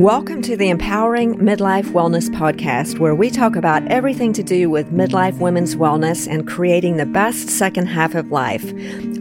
Welcome to the Empowering Midlife Wellness Podcast, where we talk about everything to do with midlife women's wellness and creating the best second half of life.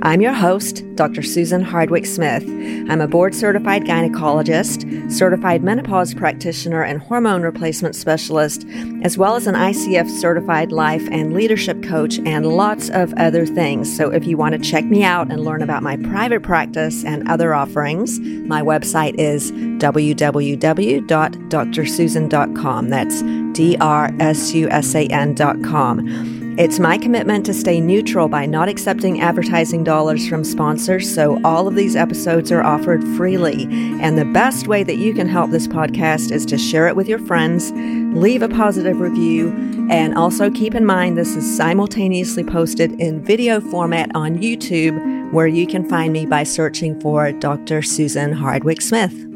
I'm your host, Dr. Susan Hardwick Smith. I'm a board certified gynecologist, certified menopause practitioner, and hormone replacement specialist, as well as an ICF certified life and leadership coach, and lots of other things. So if you want to check me out and learn about my private practice and other offerings, my website is www www.drsusan.com. That's D R S U S A N.com. It's my commitment to stay neutral by not accepting advertising dollars from sponsors, so all of these episodes are offered freely. And the best way that you can help this podcast is to share it with your friends, leave a positive review, and also keep in mind this is simultaneously posted in video format on YouTube, where you can find me by searching for Dr. Susan Hardwick Smith.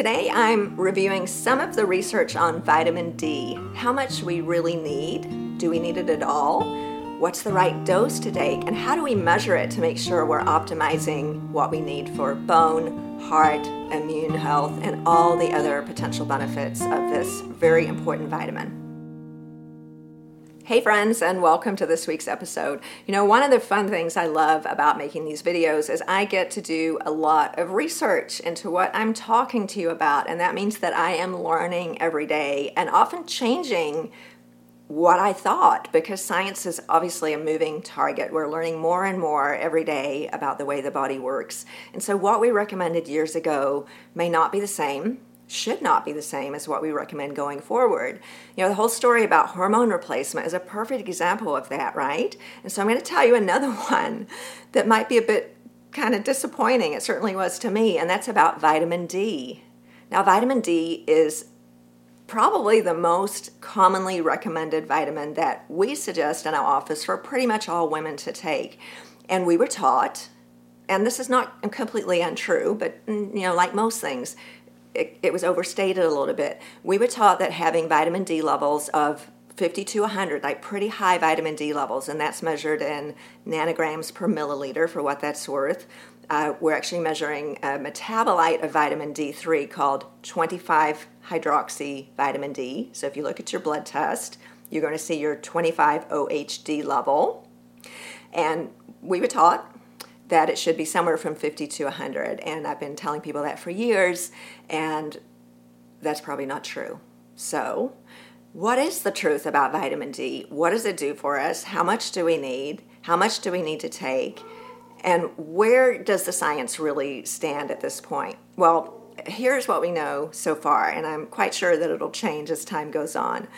Today I'm reviewing some of the research on vitamin D. How much we really need? Do we need it at all? What's the right dose to take? And how do we measure it to make sure we're optimizing what we need for bone, heart, immune health, and all the other potential benefits of this very important vitamin? Hey, friends, and welcome to this week's episode. You know, one of the fun things I love about making these videos is I get to do a lot of research into what I'm talking to you about, and that means that I am learning every day and often changing what I thought because science is obviously a moving target. We're learning more and more every day about the way the body works. And so, what we recommended years ago may not be the same should not be the same as what we recommend going forward. You know, the whole story about hormone replacement is a perfect example of that, right? And so I'm going to tell you another one that might be a bit kind of disappointing. It certainly was to me, and that's about vitamin D. Now, vitamin D is probably the most commonly recommended vitamin that we suggest in our office for pretty much all women to take. And we were taught, and this is not completely untrue, but mm, you know, like most things, it, it was overstated a little bit. We were taught that having vitamin D levels of 50 to 100, like pretty high vitamin D levels, and that's measured in nanograms per milliliter for what that's worth. Uh, we're actually measuring a metabolite of vitamin D3 called 25 hydroxy vitamin D. So if you look at your blood test, you're going to see your 25 OHD level. And we were taught that it should be somewhere from 50 to 100. And I've been telling people that for years, and that's probably not true. So, what is the truth about vitamin D? What does it do for us? How much do we need? How much do we need to take? And where does the science really stand at this point? Well, here's what we know so far, and I'm quite sure that it'll change as time goes on.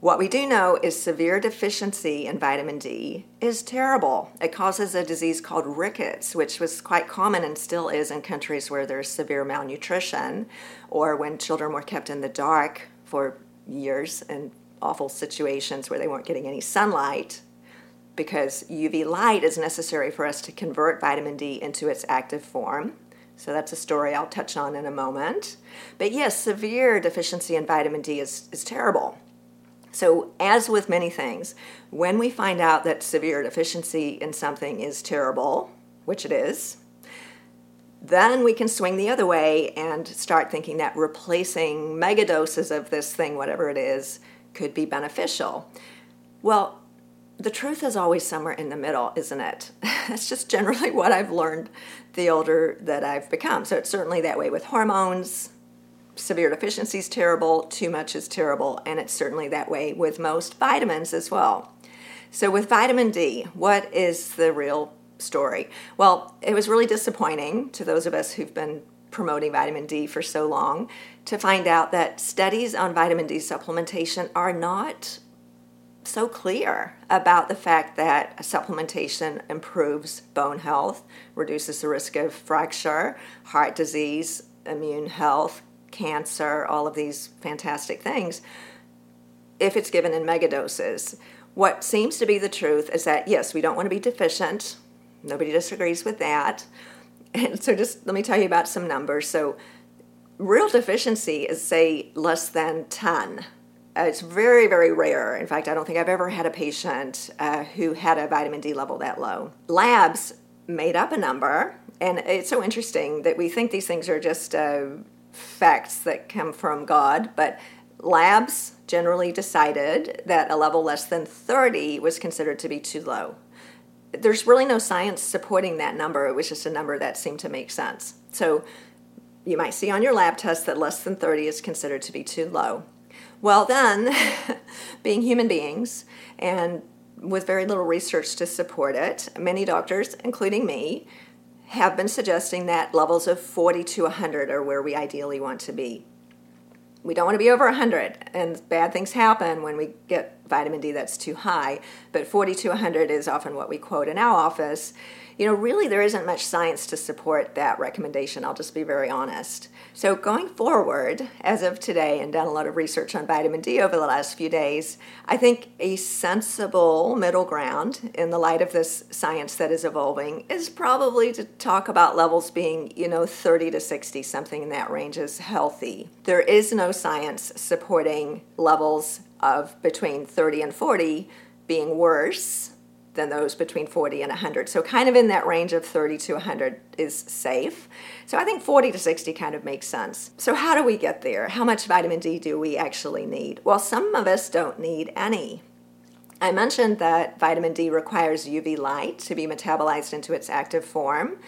What we do know is severe deficiency in vitamin D is terrible. It causes a disease called rickets, which was quite common and still is in countries where there's severe malnutrition or when children were kept in the dark for years in awful situations where they weren't getting any sunlight because UV light is necessary for us to convert vitamin D into its active form. So that's a story I'll touch on in a moment. But yes, severe deficiency in vitamin D is, is terrible. So, as with many things, when we find out that severe deficiency in something is terrible, which it is, then we can swing the other way and start thinking that replacing megadoses of this thing, whatever it is, could be beneficial. Well, the truth is always somewhere in the middle, isn't it? That's just generally what I've learned the older that I've become. So it's certainly that way with hormones, severe deficiency is terrible, too much is terrible, and it's certainly that way with most vitamins as well. So, with vitamin D, what is the real story? Well, it was really disappointing to those of us who've been promoting vitamin D for so long to find out that studies on vitamin D supplementation are not so clear about the fact that supplementation improves bone health, reduces the risk of fracture, heart disease, immune health, cancer, all of these fantastic things, if it's given in megadoses. What seems to be the truth is that, yes, we don't want to be deficient. Nobody disagrees with that. And so, just let me tell you about some numbers. So, real deficiency is, say, less than 10. Uh, it's very, very rare. In fact, I don't think I've ever had a patient uh, who had a vitamin D level that low. Labs made up a number, and it's so interesting that we think these things are just uh, facts that come from God, but labs generally decided that a level less than 30 was considered to be too low. There's really no science supporting that number. It was just a number that seemed to make sense. So you might see on your lab test that less than 30 is considered to be too low. Well, then, being human beings and with very little research to support it, many doctors, including me, have been suggesting that levels of 40 to 100 are where we ideally want to be. We don't want to be over 100, and bad things happen when we get vitamin D that's too high, but 40 to 100 is often what we quote in our office you know, really there isn't much science to support that recommendation. I'll just be very honest. So, going forward, as of today, and done a lot of research on vitamin D over the last few days, I think a sensible middle ground in the light of this science that is evolving is probably to talk about levels being, you know, 30 to 60, something in that range is healthy. There is no science supporting levels of between 30 and 40 being worse than those between 40 and 100. So, kind of in that range of 30 to 100 is safe. So, I think 40 to 60 kind of makes sense. So, how do we get there? How much vitamin D do we actually need? Well, some of us don't need any. I mentioned that vitamin D requires UV light to be metabolized into its active form.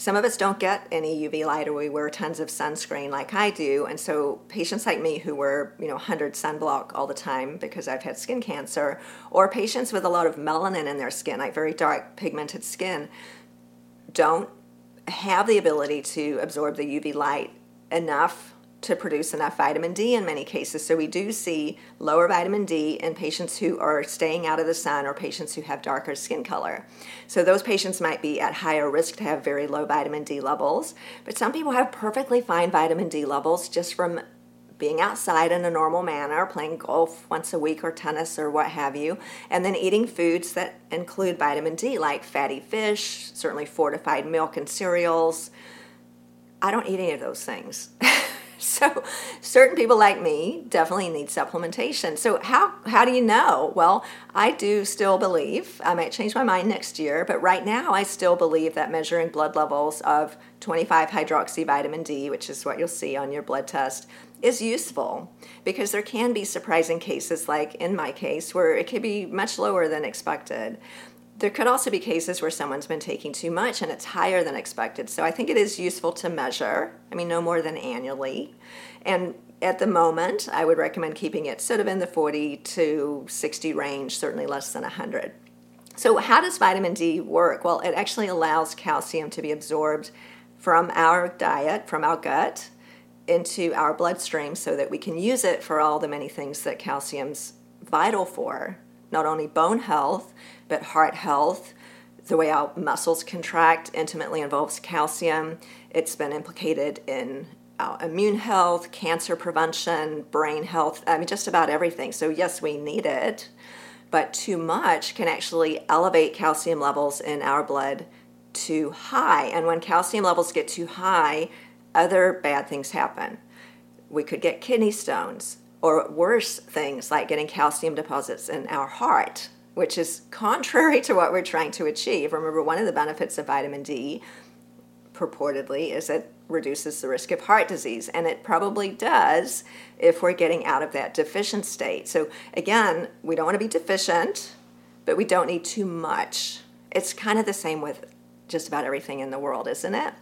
Some of us don't get any UV light or we wear tons of sunscreen like I do. And so patients like me who wear, you know, 100 sunblock all the time because I've had skin cancer, or patients with a lot of melanin in their skin, like very dark pigmented skin, don't have the ability to absorb the UV light enough to produce enough vitamin D in many cases. So we do see lower vitamin D in patients who are staying out of the sun or patients who have darker skin color. So those patients might be at higher risk to have very low vitamin D levels. But some people have perfectly fine vitamin D levels just from being outside in a normal manner, playing golf once a week or tennis or what have you, and then eating foods that include vitamin D, like fatty fish, certainly fortified milk and cereals. I don't eat any of those things. so certain people like me definitely need supplementation. So how how do you know? Well, I do still believe I might change my mind next year, but right now I still believe that measuring blood levels of 25 hydroxy vitamin D, which is what you'll see on your blood test, is useful because there can be surprising cases like in my case where it could be much lower than expected there could also be cases where someone's been taking too much and it's higher than expected. So I think it is useful to measure, I mean, no more than annually. And at the moment, I would recommend keeping it sort of in the 40 to 60 range, certainly less than 100. So, how does vitamin D work? Well, it actually allows calcium to be absorbed from our diet, from our gut, into our bloodstream so that we can use it for all the many things that calcium's vital for not only bone health, but heart health. The way our muscles contract intimately involves calcium. It's been implicated in our immune health, cancer prevention, brain health, I mean, just about everything. So, yes, we need it, but too much can actually elevate calcium levels in our blood too high. And when calcium levels get too high, other bad things happen. We could get kidney stones, or worse things like getting calcium deposits in our heart, which is contrary to what we're trying to achieve. Remember, one of the benefits of vitamin D purportedly is it reduces the risk of heart disease, and it probably does if we're getting out of that deficient state. So, again, we don't want to be deficient, but we don't need too much. It's kind of the same with just about everything in the world, isn't it?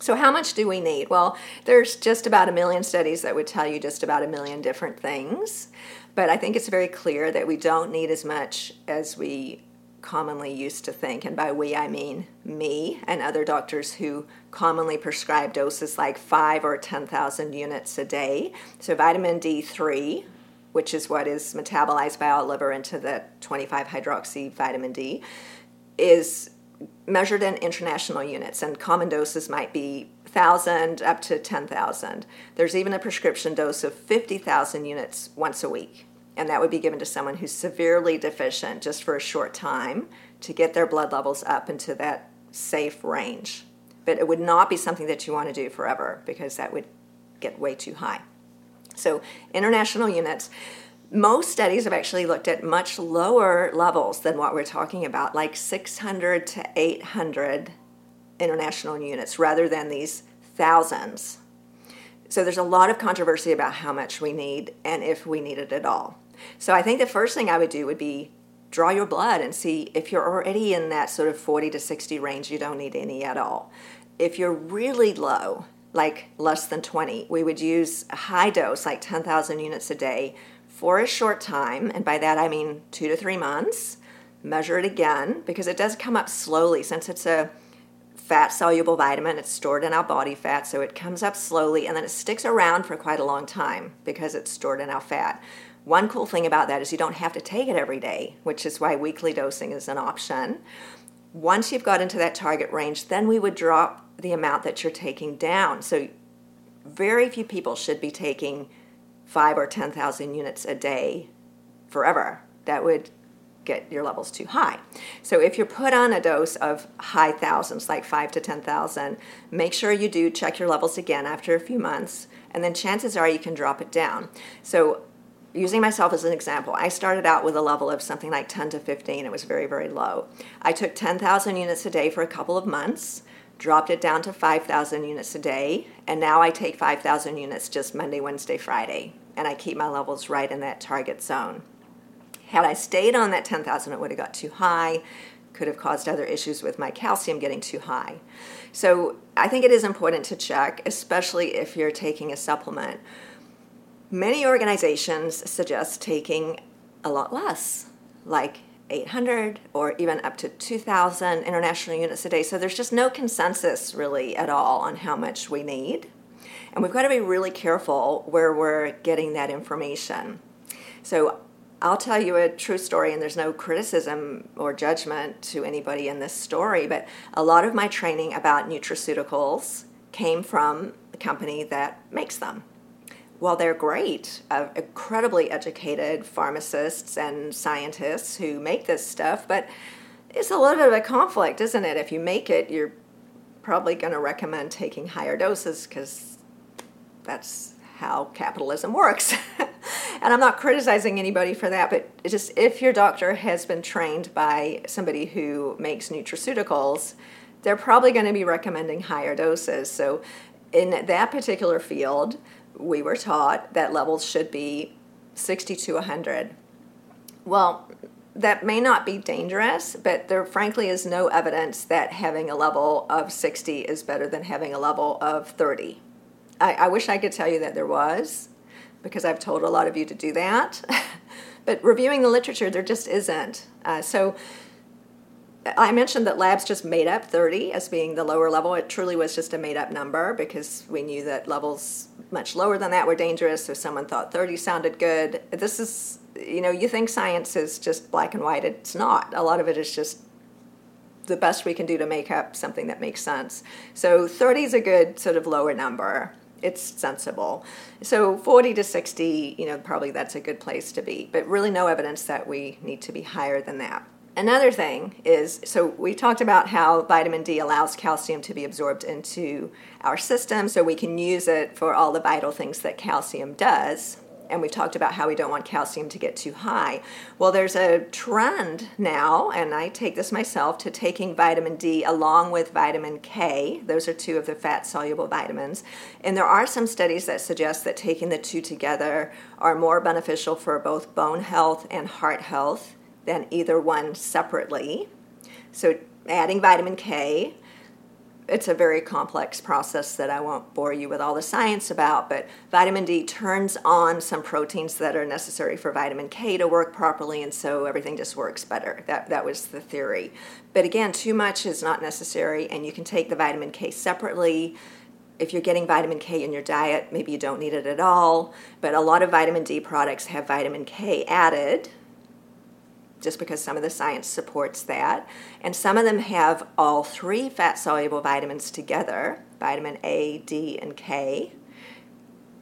So, how much do we need? Well, there's just about a million studies that would tell you just about a million different things. But I think it's very clear that we don't need as much as we commonly used to think. And by we, I mean me and other doctors who commonly prescribe doses like five or 10,000 units a day. So, vitamin D3, which is what is metabolized by our liver into the 25 hydroxy vitamin D, is measured in international units, and common doses might be 1,000 up to 10,000. There's even a prescription dose of 50,000 units once a week, and that would be given to someone who's severely deficient just for a short time to get their blood levels up into that safe range. But it would not be something that you want to do forever because that would get way too high. So, international units most studies have actually looked at much lower levels than what we're talking about, like 600 to 800 international units rather than these thousands. So there's a lot of controversy about how much we need and if we need it at all. So I think the first thing I would do would be draw your blood and see if you're already in that sort of 40 to 60 range, you don't need any at all. If you're really low, like less than 20, we would use a high dose, like 10,000 units a day, for a short time. And by that I mean two to three months. Measure it again because it does come up slowly since it's a fat soluble vitamin. It's stored in our body fat, so it comes up slowly and then it sticks around for quite a long time because it's stored in our fat. One cool thing about that is you don't have to take it every day, which is why weekly dosing is an option. Once you've got into that target range, then we would drop the amount that you're taking down. So, very few people should be taking five or 10,000 units a day forever. That would get your levels too high. So if you're put on a dose of high thousands, like five to 10,000, make sure you do check your levels again after a few months, and then chances are you can drop it down. So using myself as an example, I started out with a level of something like 10 to 15. It was very, very low. I took 10,000 units a day for a couple of months, dropped it down to 5,000 units a day, and now I take 5,000 units just Monday, Wednesday, Friday, and I keep my levels right in that target zone. Had I stayed on that 10,000, it would have got too high, could have caused other issues with my calcium getting too high. So I think it is important to check, especially if you're taking a supplement. Many organizations suggest taking a lot less, like 800 or even up to 2,000 international units a day. So there's just no consensus really at all on how much we need. And we've got to be really careful where we're getting that information. So I'll tell you a true story, and there's no criticism or judgment to anybody in this story, but a lot of my training about nutraceuticals came from the company that makes them. Well, they're great, uh, incredibly educated pharmacists and scientists who make this stuff, but it's a little bit of a conflict, isn't it? If you make it, you're probably going to recommend taking higher doses because that's how capitalism works. and I'm not criticizing anybody for that, but just if your doctor has been trained by somebody who makes nutraceuticals, they're probably going to be recommending higher doses. So, in that particular field, we were taught that levels should be 60 to 100. Well, that may not be dangerous, but there frankly is no evidence that having a level of 60 is better than having a level of 30. I, I wish I could tell you that there was, because I've told a lot of you to do that. but reviewing the literature, there just isn't. Uh, so I mentioned that labs just made up 30 as being the lower level. It truly was just a made up number because we knew that levels much lower than that were dangerous. So someone thought 30 sounded good. This is, you know, you think science is just black and white. It's not. A lot of it is just the best we can do to make up something that makes sense. So 30 is a good sort of lower number. It's sensible. So 40 to 60, you know, probably that's a good place to be. But really no evidence that we need to be higher than that. Another thing is so we talked about how vitamin D allows calcium to be absorbed into our system so we can use it for all the vital things that calcium does. And we've talked about how we don't want calcium to get too high. Well, there's a trend now, and I take this myself, to taking vitamin D along with vitamin K. Those are two of the fat soluble vitamins. And there are some studies that suggest that taking the two together are more beneficial for both bone health and heart health than either one separately. So, adding vitamin K, it's a very complex process that I won't bore you with all the science about, but vitamin D turns on some proteins that are necessary for vitamin K to work properly, and so everything just works better. That, that was the theory. But again, too much is not necessary, and you can take the vitamin K separately. If you're getting vitamin K in your diet, maybe you don't need it at all, but a lot of vitamin D products have vitamin K added just because some of the science supports that. And some of them have all three fat soluble vitamins together vitamin A, D, and K.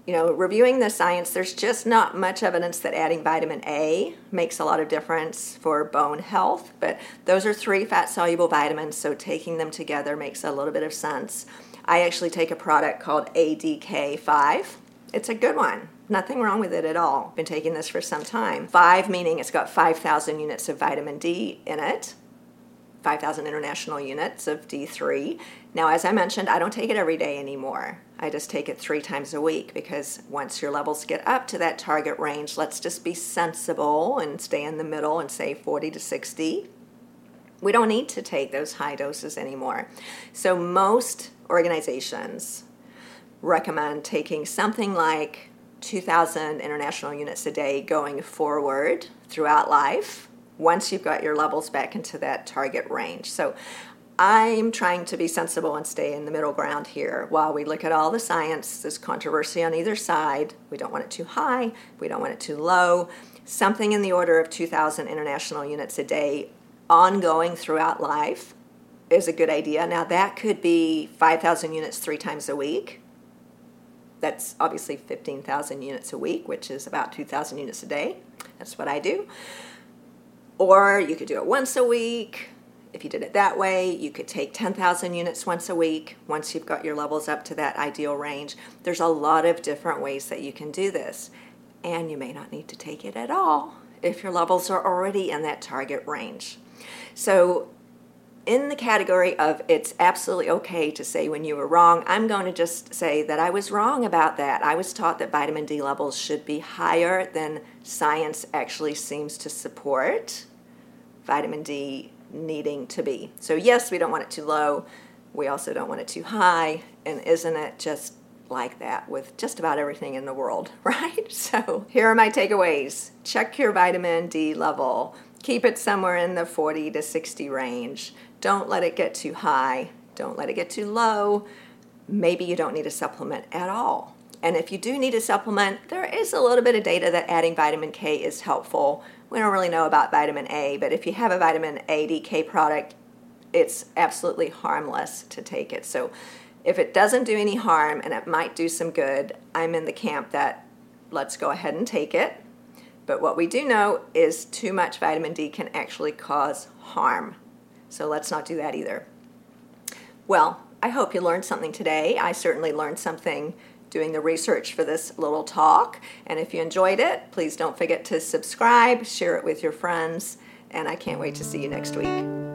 You know, reviewing the science, there's just not much evidence that adding vitamin A makes a lot of difference for bone health, but those are three fat soluble vitamins, so taking them together makes a little bit of sense. I actually take a product called ADK5. It's a good one. Nothing wrong with it at all. Been taking this for some time. Five meaning it's got 5,000 units of vitamin D in it. 5,000 international units of D3. Now, as I mentioned, I don't take it every day anymore. I just take it three times a week because once your levels get up to that target range, let's just be sensible and stay in the middle and say 40 to 60. We don't need to take those high doses anymore. So, most organizations recommend taking something like 2,000 international units a day going forward throughout life once you've got your levels back into that target range. So I'm trying to be sensible and stay in the middle ground here while we look at all the science. There's controversy on either side. We don't want it too high, we don't want it too low. Something in the order of 2,000 international units a day ongoing throughout life is a good idea. Now, that could be 5,000 units three times a week. That's obviously 15,000 units a week, which is about 2,000 units a day. That's what I do. Or you could do it once a week. If you did it that way, you could take 10,000 units once a week once you've got your levels up to that ideal range. There's a lot of different ways that you can do this. And you may not need to take it at all if your levels are already in that target range. So, in the category of it's absolutely okay to say when you were wrong, I'm going to just say that I was wrong about that. I was taught that vitamin D levels should be higher than science actually seems to support vitamin D needing to be. So, yes, we don't want it too low. We also don't want it too high. And isn't it just like that with just about everything in the world, right? So, here are my takeaways check your vitamin D level, keep it somewhere in the 40 to 60 range don't let it get too high. Don't let it get too low. Maybe you don't need a supplement at all. And if you do need a supplement, there is a little bit of data that adding vitamin K is helpful. We don't really know about vitamin A, but if you have a vitamin A DK product, it's absolutely harmless to take it. So if it doesn't do any harm and it might do some good, I'm in the camp that let's go ahead and take it. But what we do know is too much vitamin D can actually cause harm. So let's not do that either. Well, I hope you learned something today. I certainly learned something doing the research for this little talk. And if you enjoyed it, please don't forget to subscribe, share it with your friends, and I can't wait to see you next week.